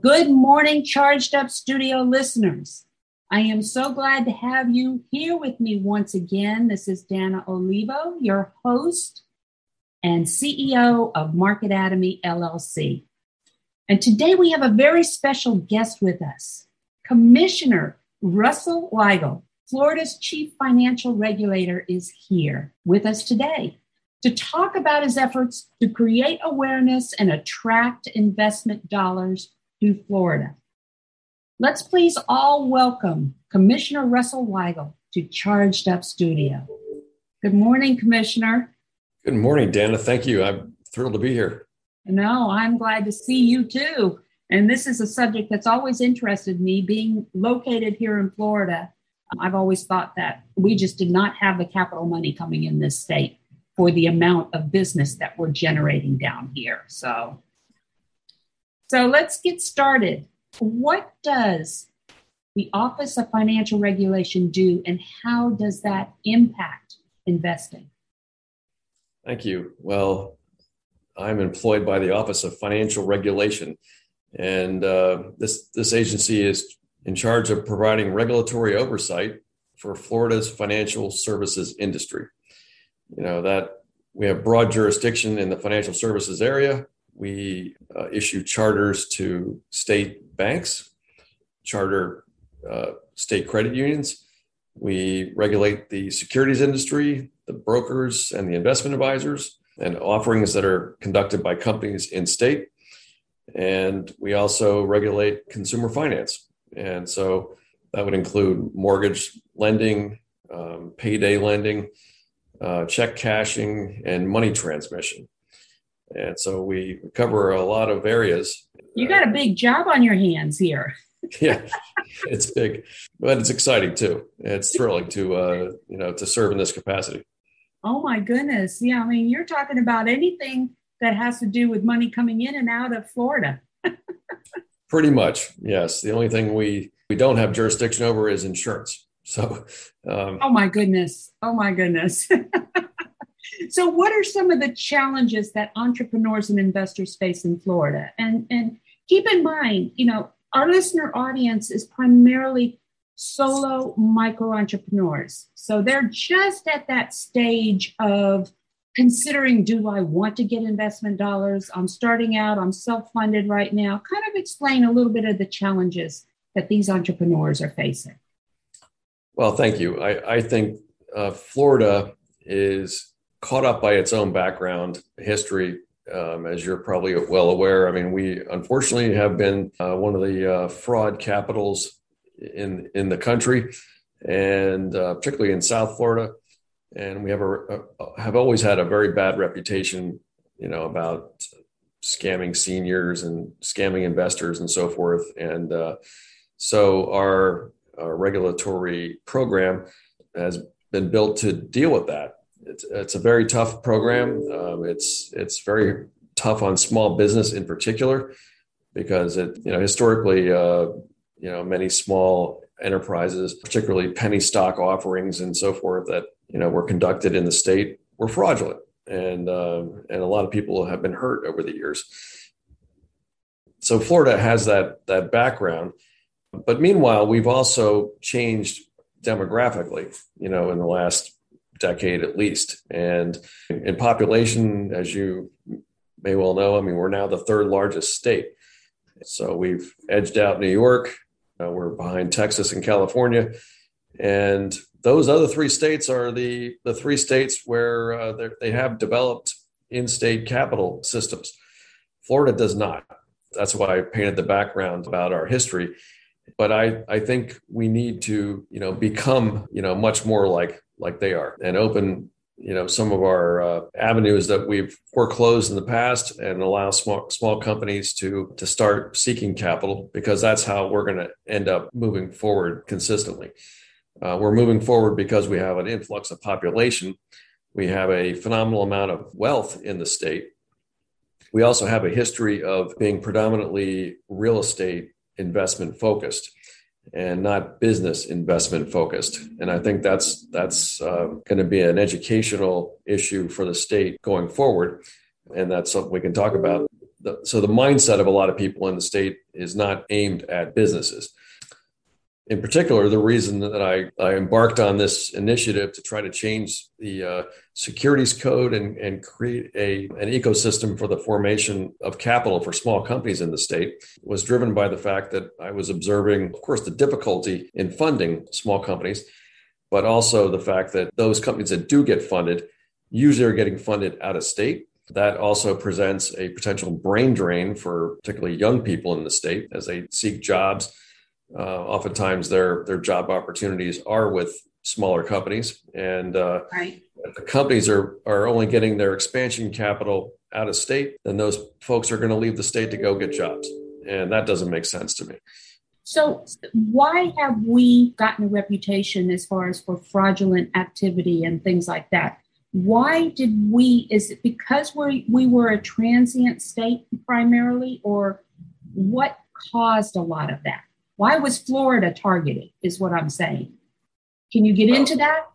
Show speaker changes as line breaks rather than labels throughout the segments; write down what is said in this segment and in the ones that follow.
Good morning, Charged Up Studio listeners. I am so glad to have you here with me once again. This is Dana Olivo, your host and CEO of Market Atomy LLC. And today we have a very special guest with us, Commissioner Russell Weigel, Florida's chief financial regulator, is here with us today to talk about his efforts to create awareness and attract investment dollars to Florida. Let's please all welcome Commissioner Russell Weigel to Charged Up Studio. Good morning, Commissioner.
Good morning, Dana. Thank you. I'm thrilled to be here.
No, I'm glad to see you too. And this is a subject that's always interested me, being located here in Florida. I've always thought that we just did not have the capital money coming in this state for the amount of business that we're generating down here. So so let's get started. What does the Office of Financial Regulation do, and how does that impact investing?
Thank you. Well, I'm employed by the Office of Financial Regulation, and uh, this this agency is in charge of providing regulatory oversight for Florida's financial services industry. You know that we have broad jurisdiction in the financial services area, we uh, issue charters to state banks, charter uh, state credit unions. We regulate the securities industry, the brokers, and the investment advisors, and offerings that are conducted by companies in state. And we also regulate consumer finance. And so that would include mortgage lending, um, payday lending, uh, check cashing, and money transmission. And so we cover a lot of areas.
You got a big job on your hands here.
yeah, it's big, but it's exciting too. It's thrilling to uh, you know to serve in this capacity.
Oh my goodness! Yeah, I mean, you're talking about anything that has to do with money coming in and out of Florida.
Pretty much, yes. The only thing we we don't have jurisdiction over is insurance. So,
um, oh my goodness! Oh my goodness! So, what are some of the challenges that entrepreneurs and investors face in Florida? And and keep in mind, you know, our listener audience is primarily solo micro entrepreneurs. So they're just at that stage of considering do I want to get investment dollars? I'm starting out, I'm self funded right now. Kind of explain a little bit of the challenges that these entrepreneurs are facing.
Well, thank you. I, I think uh, Florida is caught up by its own background history. Um, as you're probably well aware, I mean, we unfortunately have been uh, one of the uh, fraud capitals in in the country, and uh, particularly in South Florida. And we have a, a, have always had a very bad reputation, you know, about scamming seniors and scamming investors and so forth. And uh, so our, our regulatory program has been built to deal with that it's, it's a very tough program. Um, it's it's very tough on small business in particular because it you know historically uh, you know many small enterprises, particularly penny stock offerings and so forth that you know were conducted in the state were fraudulent, and um, and a lot of people have been hurt over the years. So Florida has that that background, but meanwhile we've also changed demographically. You know, in the last decade at least. And in population, as you may well know, I mean, we're now the third largest state. So we've edged out New York. Uh, we're behind Texas and California. And those other three states are the, the three states where uh, they have developed in state capital systems. Florida does not. That's why I painted the background about our history. But I, I think we need to, you know, become, you know, much more like like they are and open you know some of our uh, avenues that we've foreclosed in the past and allow small small companies to to start seeking capital because that's how we're going to end up moving forward consistently. Uh, we're moving forward because we have an influx of population. We have a phenomenal amount of wealth in the state. We also have a history of being predominantly real estate investment focused and not business investment focused. And I think that's that's uh, going to be an educational issue for the state going forward, and that's something we can talk about. So the mindset of a lot of people in the state is not aimed at businesses in particular, the reason that I, I embarked on this initiative to try to change the uh, securities code and, and create a, an ecosystem for the formation of capital for small companies in the state was driven by the fact that I was observing, of course, the difficulty in funding small companies, but also the fact that those companies that do get funded usually are getting funded out of state. That also presents a potential brain drain for particularly young people in the state as they seek jobs uh, oftentimes their their job opportunities are with smaller companies, and uh, right. the companies are are only getting their expansion capital out of state, then those folks are going to leave the state to go get jobs, and that doesn't make sense to me.
So, why have we gotten a reputation as far as for fraudulent activity and things like that? Why did we? Is it because we we were a transient state primarily, or what caused a lot of that? Why was Florida targeted, is what I'm saying. Can you get into that?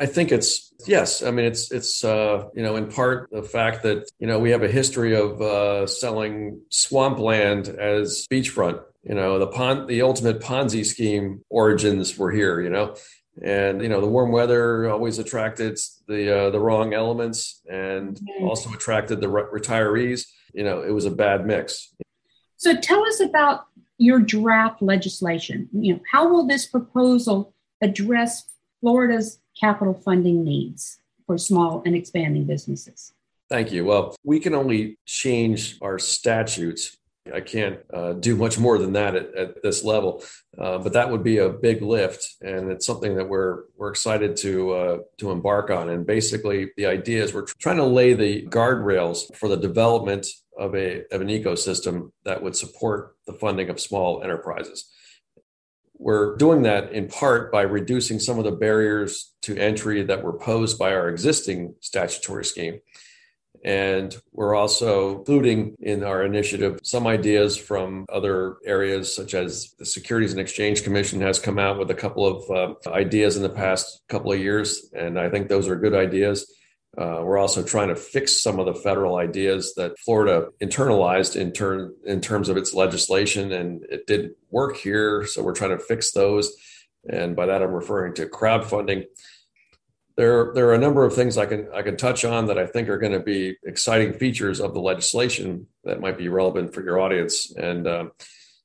I think it's yes. I mean, it's it's uh, you know in part the fact that you know we have a history of uh, selling swampland as beachfront. You know the pon- the ultimate Ponzi scheme origins were here. You know, and you know the warm weather always attracted the uh, the wrong elements and mm-hmm. also attracted the re- retirees. You know, it was a bad mix.
So tell us about your draft legislation? You know, how will this proposal address Florida's capital funding needs for small and expanding businesses?
Thank you. Well, we can only change our statutes. I can't uh, do much more than that at, at this level, uh, but that would be a big lift, and it's something that we're we're excited to uh, to embark on. And basically, the idea is we're trying to lay the guardrails for the development of a of an ecosystem that would support the funding of small enterprises. We're doing that in part by reducing some of the barriers to entry that were posed by our existing statutory scheme. And we're also including in our initiative some ideas from other areas, such as the Securities and Exchange Commission has come out with a couple of uh, ideas in the past couple of years. And I think those are good ideas. Uh, we're also trying to fix some of the federal ideas that Florida internalized in, turn, in terms of its legislation, and it didn't work here. So we're trying to fix those. And by that, I'm referring to crowdfunding. There, there are a number of things I can I can touch on that I think are going to be exciting features of the legislation that might be relevant for your audience. And um,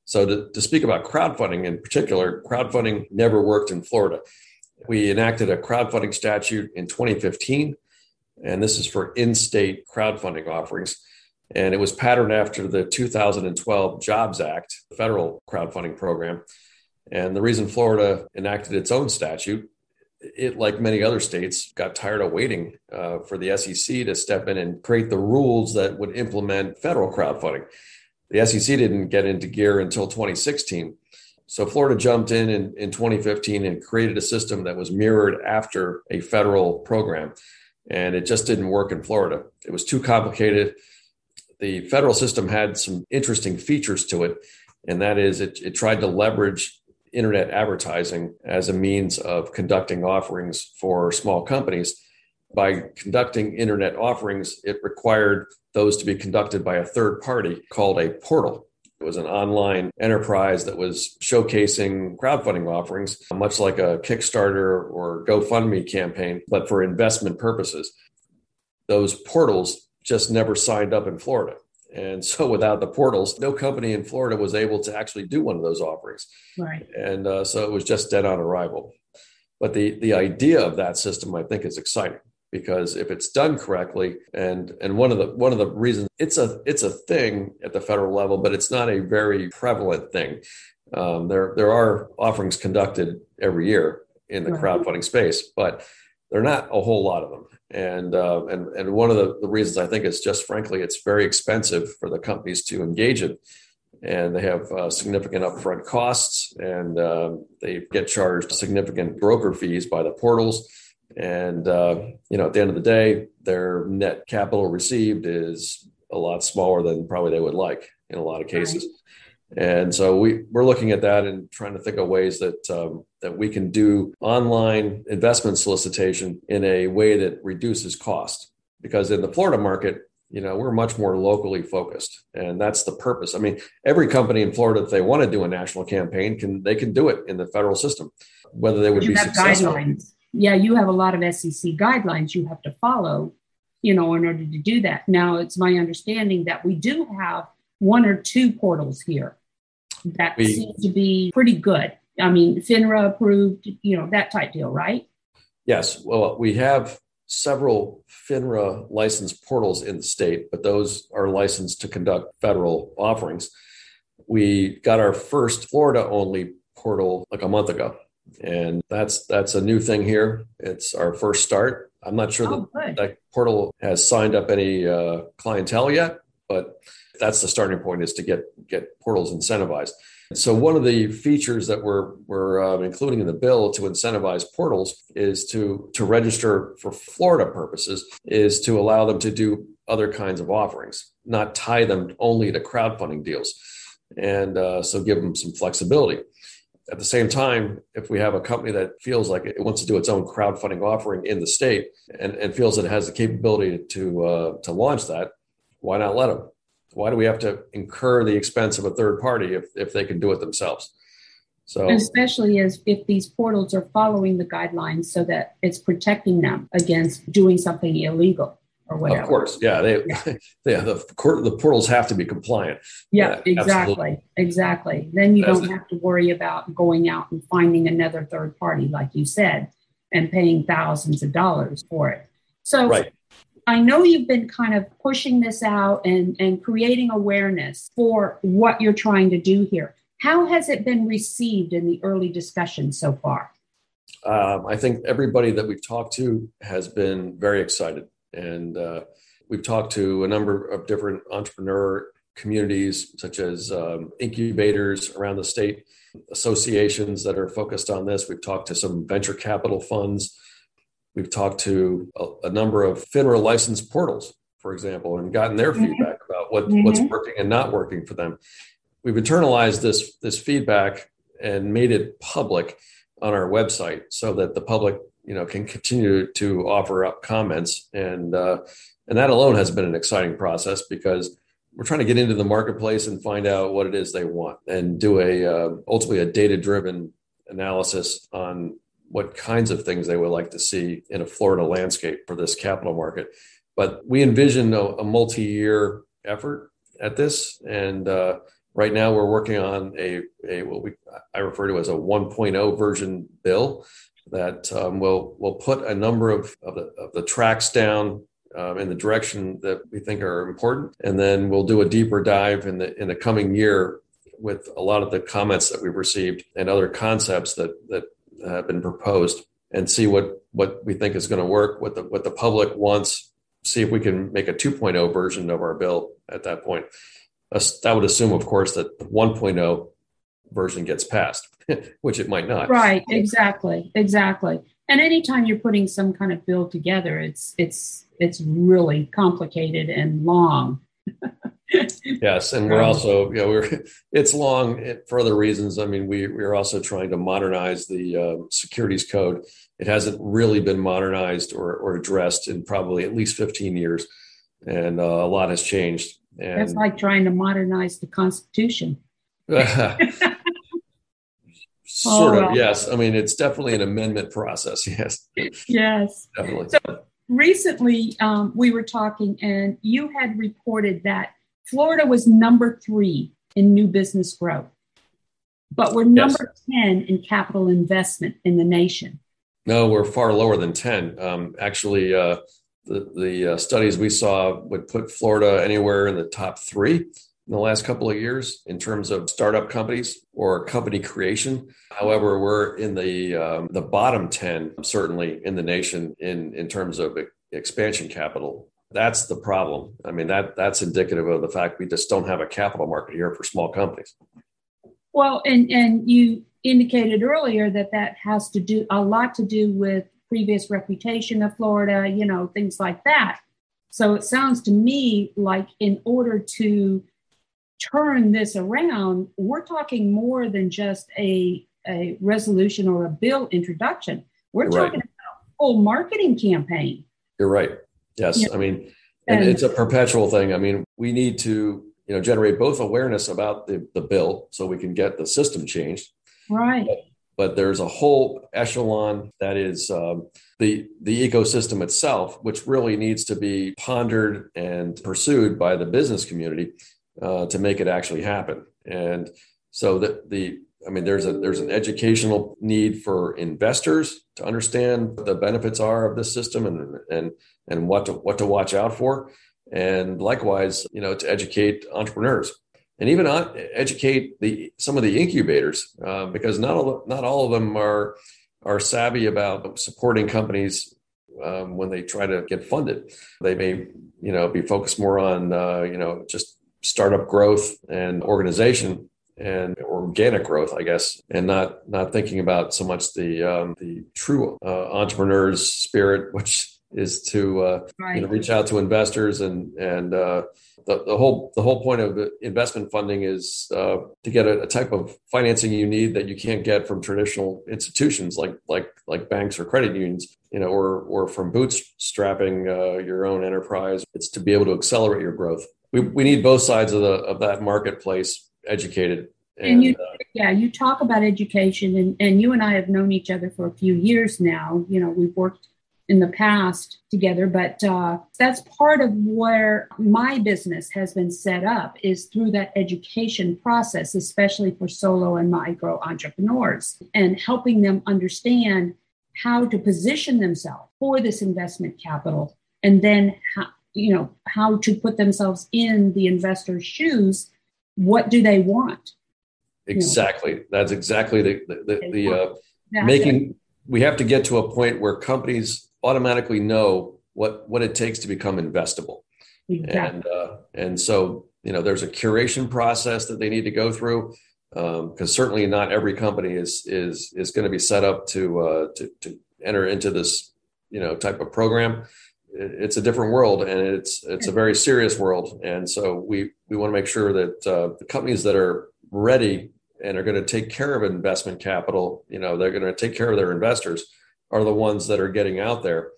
so, to, to speak about crowdfunding in particular, crowdfunding never worked in Florida. We enacted a crowdfunding statute in 2015 and this is for in state crowdfunding offerings. And it was patterned after the 2012 Jobs Act, federal crowdfunding program. And the reason Florida enacted its own statute, it, like many other states, got tired of waiting uh, for the SEC to step in and create the rules that would implement federal crowdfunding. The SEC didn't get into gear until 2016. So Florida jumped in, in in 2015 and created a system that was mirrored after a federal program and it just didn't work in Florida. It was too complicated. The federal system had some interesting features to it, and that is it, it tried to leverage internet advertising as a means of conducting offerings for small companies. By conducting internet offerings, it required those to be conducted by a third party called a portal. It was an online enterprise that was showcasing crowdfunding offerings, much like a Kickstarter or GoFundMe campaign, but for investment purposes. Those portals just never signed up in Florida. And so without the portals, no company in Florida was able to actually do one of those offerings.
Right.
And uh, so it was just dead on arrival. But the the idea of that system, I think, is exciting because if it's done correctly, and and one of the one of the reasons it's a it's a thing at the federal level, but it's not a very prevalent thing. Um, there there are offerings conducted every year in the right. crowdfunding space, but there are not a whole lot of them. And uh, and and one of the, the reasons I think is just frankly it's very expensive for the companies to engage in, and they have uh, significant upfront costs, and uh, they get charged significant broker fees by the portals. And uh, you know, at the end of the day, their net capital received is a lot smaller than probably they would like in a lot of cases. Right. And so we, we're looking at that and trying to think of ways that um, that we can do online investment solicitation in a way that reduces cost. Because in the Florida market, you know, we're much more locally focused, and that's the purpose. I mean, every company in Florida, if they want to do a national campaign, can they can do it in the federal system. Whether they would you be have successful.
guidelines. Yeah, you have a lot of SEC guidelines you have to follow, you know, in order to do that. Now, it's my understanding that we do have one or two portals here that we, seem to be pretty good. I mean, FINRA approved, you know, that type deal, right?
Yes. Well, we have several FINRA licensed portals in the state, but those are licensed to conduct federal offerings. We got our first Florida only portal like a month ago. And that's that's a new thing here. It's our first start. I'm not sure oh, that that portal has signed up any uh, clientele yet, but that's the starting point is to get get portals incentivized. So one of the features that we're we're um, including in the bill to incentivize portals is to to register for Florida purposes is to allow them to do other kinds of offerings, not tie them only to crowdfunding deals, and uh, so give them some flexibility. At the same time, if we have a company that feels like it wants to do its own crowdfunding offering in the state and, and feels that it has the capability to uh, to launch that, why not let them? Why do we have to incur the expense of a third party if, if they can do it themselves?
So, especially as if these portals are following the guidelines so that it's protecting them against doing something illegal or whatever.
Of course, yeah, they, yeah. yeah the the portals have to be compliant.
Yeah, yeah exactly, absolutely. exactly. Then you As don't have to worry about going out and finding another third party, like you said, and paying thousands of dollars for it. So, right. I know you've been kind of pushing this out and, and creating awareness for what you're trying to do here. How has it been received in the early discussion so far?
Um, I think everybody that we've talked to has been very excited. And uh, we've talked to a number of different entrepreneur communities, such as um, incubators around the state, associations that are focused on this. We've talked to some venture capital funds We've talked to a, a number of FINRA licensed portals, for example, and gotten their mm-hmm. feedback about what, mm-hmm. what's working and not working for them. We've internalized this, this feedback and made it public on our website so that the public you know can continue to offer up comments and uh, and that alone has been an exciting process because we're trying to get into the marketplace and find out what it is they want and do a uh, ultimately a data driven analysis on what kinds of things they would like to see in a Florida landscape for this capital market. But we envision a, a multi year effort at this. And uh, right now we're working on a, a what we I refer to as a 1.0 version bill that um, will will put a number of, of, the, of the tracks down um, in the direction that we think are important, and then we'll do a deeper dive in the in the coming year with a lot of the comments that we've received and other concepts that that have been proposed and see what what we think is going to work, what the what the public wants. See if we can make a 2.0 version of our bill at that point. That would assume, of course, that 1.0 version gets passed, which it might not.
Right. Exactly. Exactly. And anytime you're putting some kind of bill together, it's it's it's really complicated and long.
yes, and we're also, you know, we're it's long for other reasons. I mean, we we're also trying to modernize the uh, securities code. It hasn't really been modernized or, or addressed in probably at least 15 years, and uh, a lot has changed. And
That's like trying to modernize the Constitution.
Sort oh, of, yes. I mean, it's definitely an amendment process. Yes.
Yes. Definitely. So recently, um, we were talking, and you had reported that Florida was number three in new business growth, but we're number yes. 10 in capital investment in the nation.
No, we're far lower than 10. Um, actually, uh, the, the uh, studies we saw would put Florida anywhere in the top three in the last couple of years in terms of startup companies or company creation. However, we're in the um, the bottom 10 certainly in the nation in in terms of expansion capital. That's the problem. I mean that that's indicative of the fact we just don't have a capital market here for small companies.
Well, and and you indicated earlier that that has to do a lot to do with previous reputation of Florida, you know, things like that. So it sounds to me like in order to turn this around, we're talking more than just a, a resolution or a bill introduction. We're You're talking right. about a whole marketing campaign.
You're right. Yes. I mean, and, and it's a perpetual thing. I mean, we need to, you know, generate both awareness about the, the bill so we can get the system changed
Right.
But, but there's a whole echelon that is um, the the ecosystem itself, which really needs to be pondered and pursued by the business community uh, to make it actually happen. And so the the I mean, there's a there's an educational need for investors to understand what the benefits are of this system and and and what to what to watch out for, and likewise, you know, to educate entrepreneurs and even educate the some of the incubators uh, because not all not all of them are are savvy about supporting companies um, when they try to get funded. They may you know be focused more on uh, you know just startup growth and organization and organic growth, I guess, and not not thinking about so much the um, the true uh, entrepreneur's spirit, which is to uh, right. you know, reach out to investors and and uh, the, the whole the whole point of investment funding is uh, to get a, a, type of financing you need that you can't get from traditional institutions like like like banks or credit unions you know or or from bootstrapping uh, your own enterprise it's to be able to accelerate your growth we, we need both sides of the of that marketplace educated
and, and you uh, yeah you talk about education and, and you and i have known each other for a few years now. You know we've worked in the past together but uh, that's part of where my business has been set up is through that education process especially for solo and micro entrepreneurs and helping them understand how to position themselves for this investment capital and then how you know how to put themselves in the investor's shoes what do they want
exactly you know? that's exactly the the, the, the uh, making we have to get to a point where companies automatically know what what it takes to become investable. Exactly. And uh, and so you know there's a curation process that they need to go through because um, certainly not every company is is is going to be set up to uh, to to enter into this you know type of program. It's a different world, and it's it's a very serious world. And so we we want to make sure that uh, the companies that are ready and are going to take care of investment capital, you know, they're going to take care of their investors are the ones that are getting out there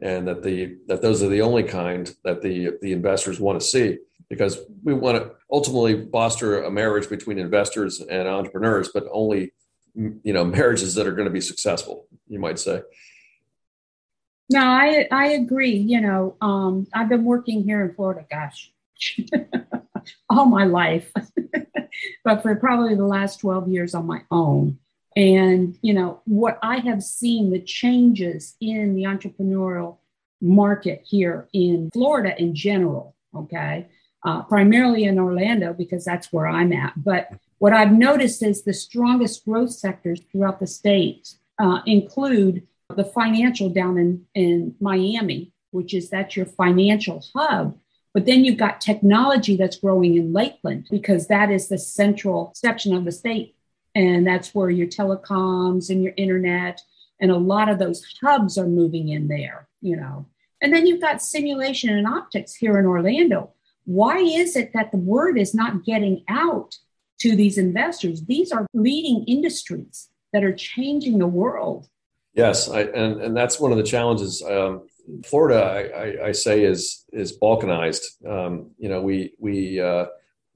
and that the that those are the only kind that the the investors want to see because we want to ultimately foster a marriage between investors and entrepreneurs but only you know marriages that are going to be successful you might say
no i i agree you know um, i've been working here in florida gosh all my life but for probably the last 12 years on my own and, you know, what I have seen the changes in the entrepreneurial market here in Florida in general, okay, uh, primarily in Orlando because that's where I'm at. But what I've noticed is the strongest growth sectors throughout the state uh, include the financial down in, in Miami, which is that's your financial hub. But then you've got technology that's growing in Lakeland because that is the central section of the state and that's where your telecoms and your internet and a lot of those hubs are moving in there, you know. And then you've got simulation and optics here in Orlando. Why is it that the word is not getting out to these investors? These are leading industries that are changing the world.
Yes, I, and and that's one of the challenges. Um, Florida, I, I, I, say, is is balkanized. Um, you know, we we uh,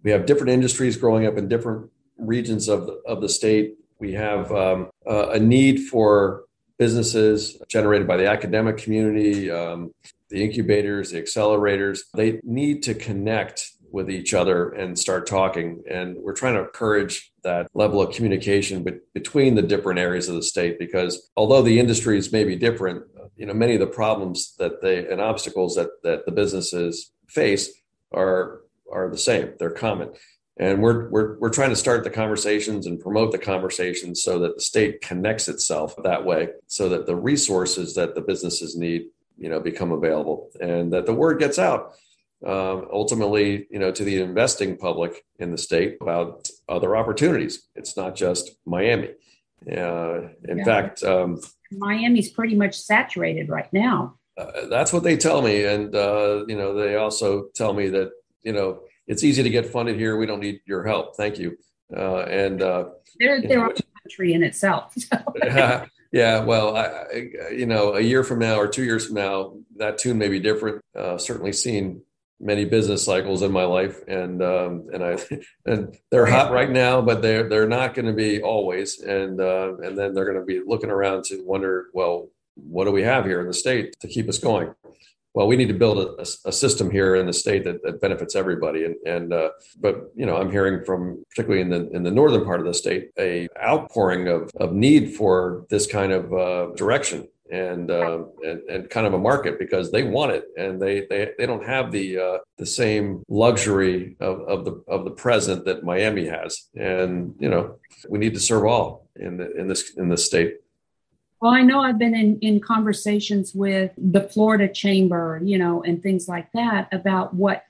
we have different industries growing up in different regions of the, of the state. We have um, uh, a need for businesses generated by the academic community, um, the incubators, the accelerators. They need to connect with each other and start talking. And we're trying to encourage that level of communication be- between the different areas of the state because although the industries may be different, you know, many of the problems that they and obstacles that that the businesses face are are the same. They're common. And we're, we're, we're trying to start the conversations and promote the conversations so that the state connects itself that way so that the resources that the businesses need you know become available and that the word gets out um, ultimately you know to the investing public in the state about other opportunities. It's not just miami. Uh, in yeah. fact um,
miami's pretty much saturated right now.
Uh, that's what they tell me. And uh, you know they also tell me that you know it's easy to get funded here. We don't need your help. Thank you. Uh, and uh,
they're, they're a country in itself.
So. Yeah, well, I, you know, a year from now or two years from now, that tune may be different. Uh, certainly seen many business cycles in my life, and um, and I and they're hot right now, but they're they're not going to be always, and uh, and then they're going to be looking around to wonder, well, what do we have here in the state to keep us going? well, we need to build a, a, system here in the state that, that benefits everybody. And, and uh, but you know, I'm hearing from particularly in the in the northern part of the state a outpouring of of need for this kind of uh, direction and, uh, and and kind of a market because they want it and they they, they don't have the uh, the same luxury of, of the of the present that Miami has. And you know, we need to serve all in the, in this in this state.
Well, I know I've been in, in conversations with the Florida Chamber, you know, and things like that about what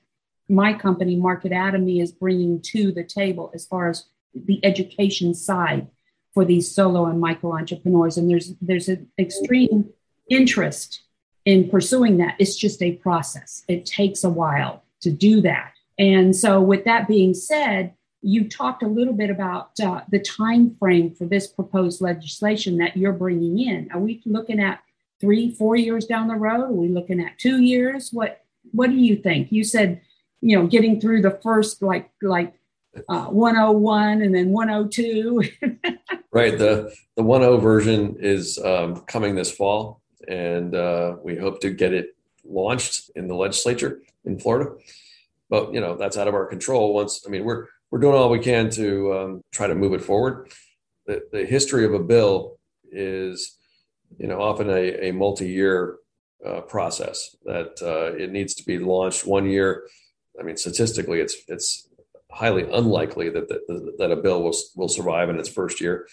my company, Marketatomy, is bringing to the table as far as the education side for these solo and micro entrepreneurs. And there's there's an extreme interest in pursuing that. It's just a process. It takes a while to do that. And so, with that being said, you talked a little bit about uh, the time frame for this proposed legislation that you're bringing in. Are we looking at three, four years down the road? Are we looking at two years? What What do you think? You said, you know, getting through the first like like uh, 101 and then 102.
right. The the 10 version is um, coming this fall, and uh, we hope to get it launched in the legislature in Florida. But you know that's out of our control. Once I mean we're we're doing all we can to um, try to move it forward. The, the, history of a bill is, you know, often a, a multi-year uh, process that uh, it needs to be launched one year. I mean, statistically, it's it's highly unlikely that that, a bill will will survive in its first year.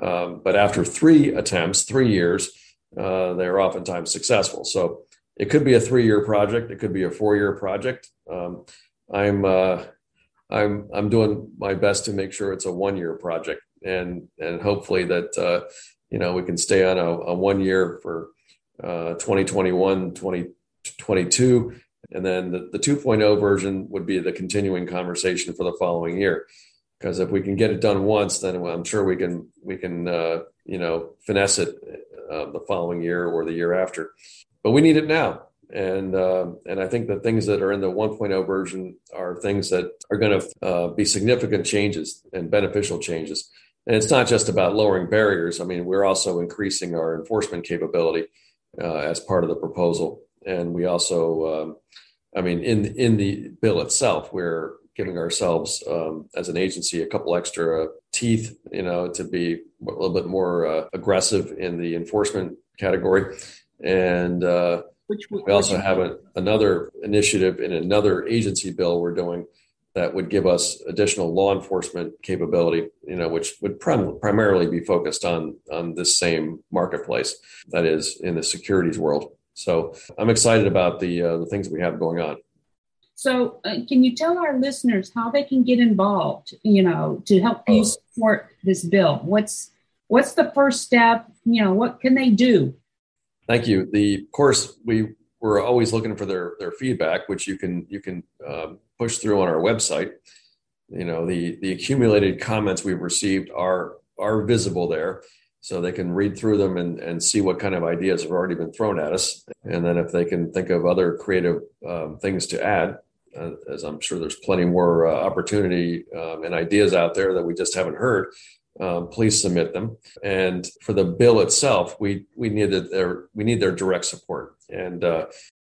Um, but after three attempts, three years, uh, they're oftentimes successful. So it could be a three-year project. It could be a four-year project. Um, I'm uh, I'm I'm doing my best to make sure it's a one year project, and and hopefully that uh, you know we can stay on a, a one year for uh, 2021, 2022, and then the, the 2.0 version would be the continuing conversation for the following year. Because if we can get it done once, then I'm sure we can we can uh, you know finesse it uh, the following year or the year after. But we need it now and uh, and I think the things that are in the 1.0 version are things that are going to uh, be significant changes and beneficial changes. And it's not just about lowering barriers. I mean, we're also increasing our enforcement capability uh, as part of the proposal, and we also, um, I mean, in in the bill itself, we're giving ourselves um, as an agency a couple extra teeth, you know, to be a little bit more uh, aggressive in the enforcement category, and uh, which, we also have a, another initiative in another agency bill we're doing that would give us additional law enforcement capability, you know, which would prim- primarily be focused on on this same marketplace that is in the securities world. So I'm excited about the uh, the things we have going on.
So, uh, can you tell our listeners how they can get involved? You know, to help you oh. support this bill. What's what's the first step? You know, what can they do?
Thank you. The of course we we're always looking for their their feedback, which you can you can um, push through on our website. You know the the accumulated comments we've received are are visible there, so they can read through them and and see what kind of ideas have already been thrown at us, and then if they can think of other creative um, things to add, uh, as I'm sure there's plenty more uh, opportunity um, and ideas out there that we just haven't heard um, please submit them. And for the bill itself, we we need their we need their direct support. And uh,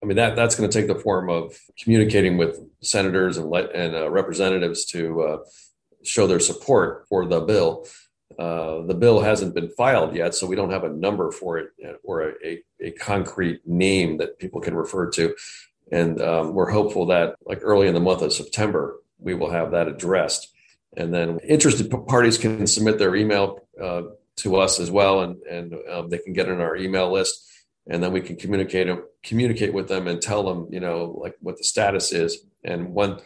I mean that that's going to take the form of communicating with senators and let and uh, representatives to uh, show their support for the bill. Uh, the bill hasn't been filed yet, so we don't have a number for it or a, a, a concrete name that people can refer to. And um, we're hopeful that, like early in the month of September, we will have that addressed. And then interested parties can submit their email uh, to us as well, and, and um, they can get in our email list and then we can communicate communicate with them and tell them you know like what the status is and when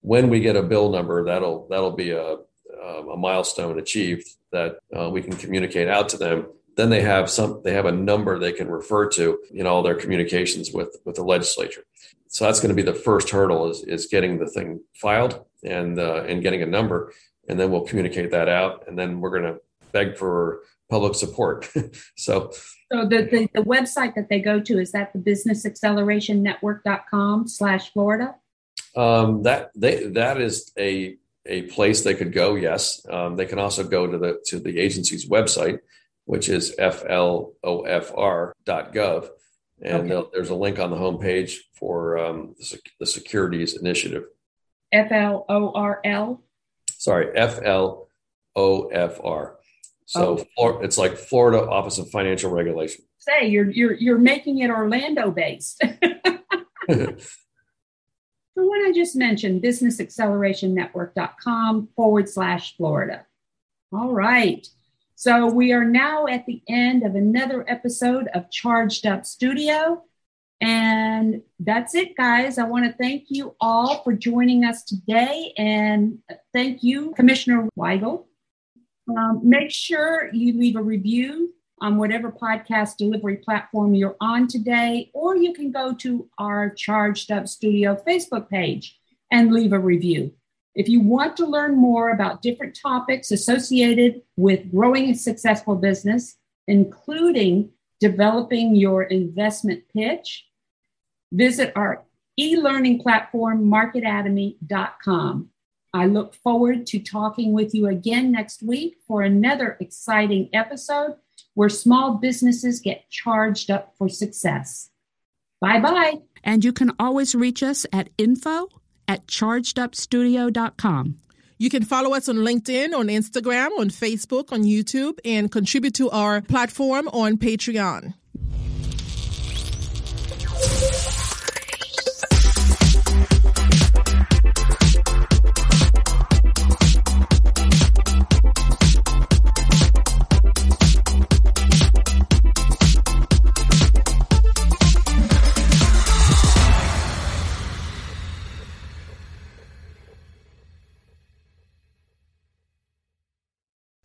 when we get a bill number that'll that'll be a um, a milestone achieved that uh, we can communicate out to them then they have some they have a number they can refer to in all their communications with with the legislature so that's going to be the first hurdle is is getting the thing filed and uh, and getting a number and then we'll communicate that out and then we're going to beg for public support so
so the, the, the, website that they go to, is that the businessaccelerationnetwork.com slash Florida?
Um, that they that is a a place they could go. Yes, um, they can also go to the to the agency's website, which is flofr.gov, and okay. there's a link on the homepage for um, the, the securities initiative.
F L O R L.
Sorry, F L O F R. So oh. it's like Florida Office of Financial Regulation.
Say you're you're you're making it Orlando based. the one I just mentioned, businessaccelerationnetwork.com forward slash Florida. All right. So we are now at the end of another episode of Charged Up Studio. And that's it, guys. I want to thank you all for joining us today. And thank you, Commissioner Weigel, um, make sure you leave a review on whatever podcast delivery platform you're on today, or you can go to our Charged Up Studio Facebook page and leave a review. If you want to learn more about different topics associated with growing a successful business, including developing your investment pitch, visit our e learning platform, marketatomy.com. I look forward to talking with you again next week for another exciting episode where small businesses get charged up for success. Bye bye.
And you can always reach us at info at chargedupstudio.com.
You can follow us on LinkedIn, on Instagram, on Facebook, on YouTube, and contribute to our platform on Patreon.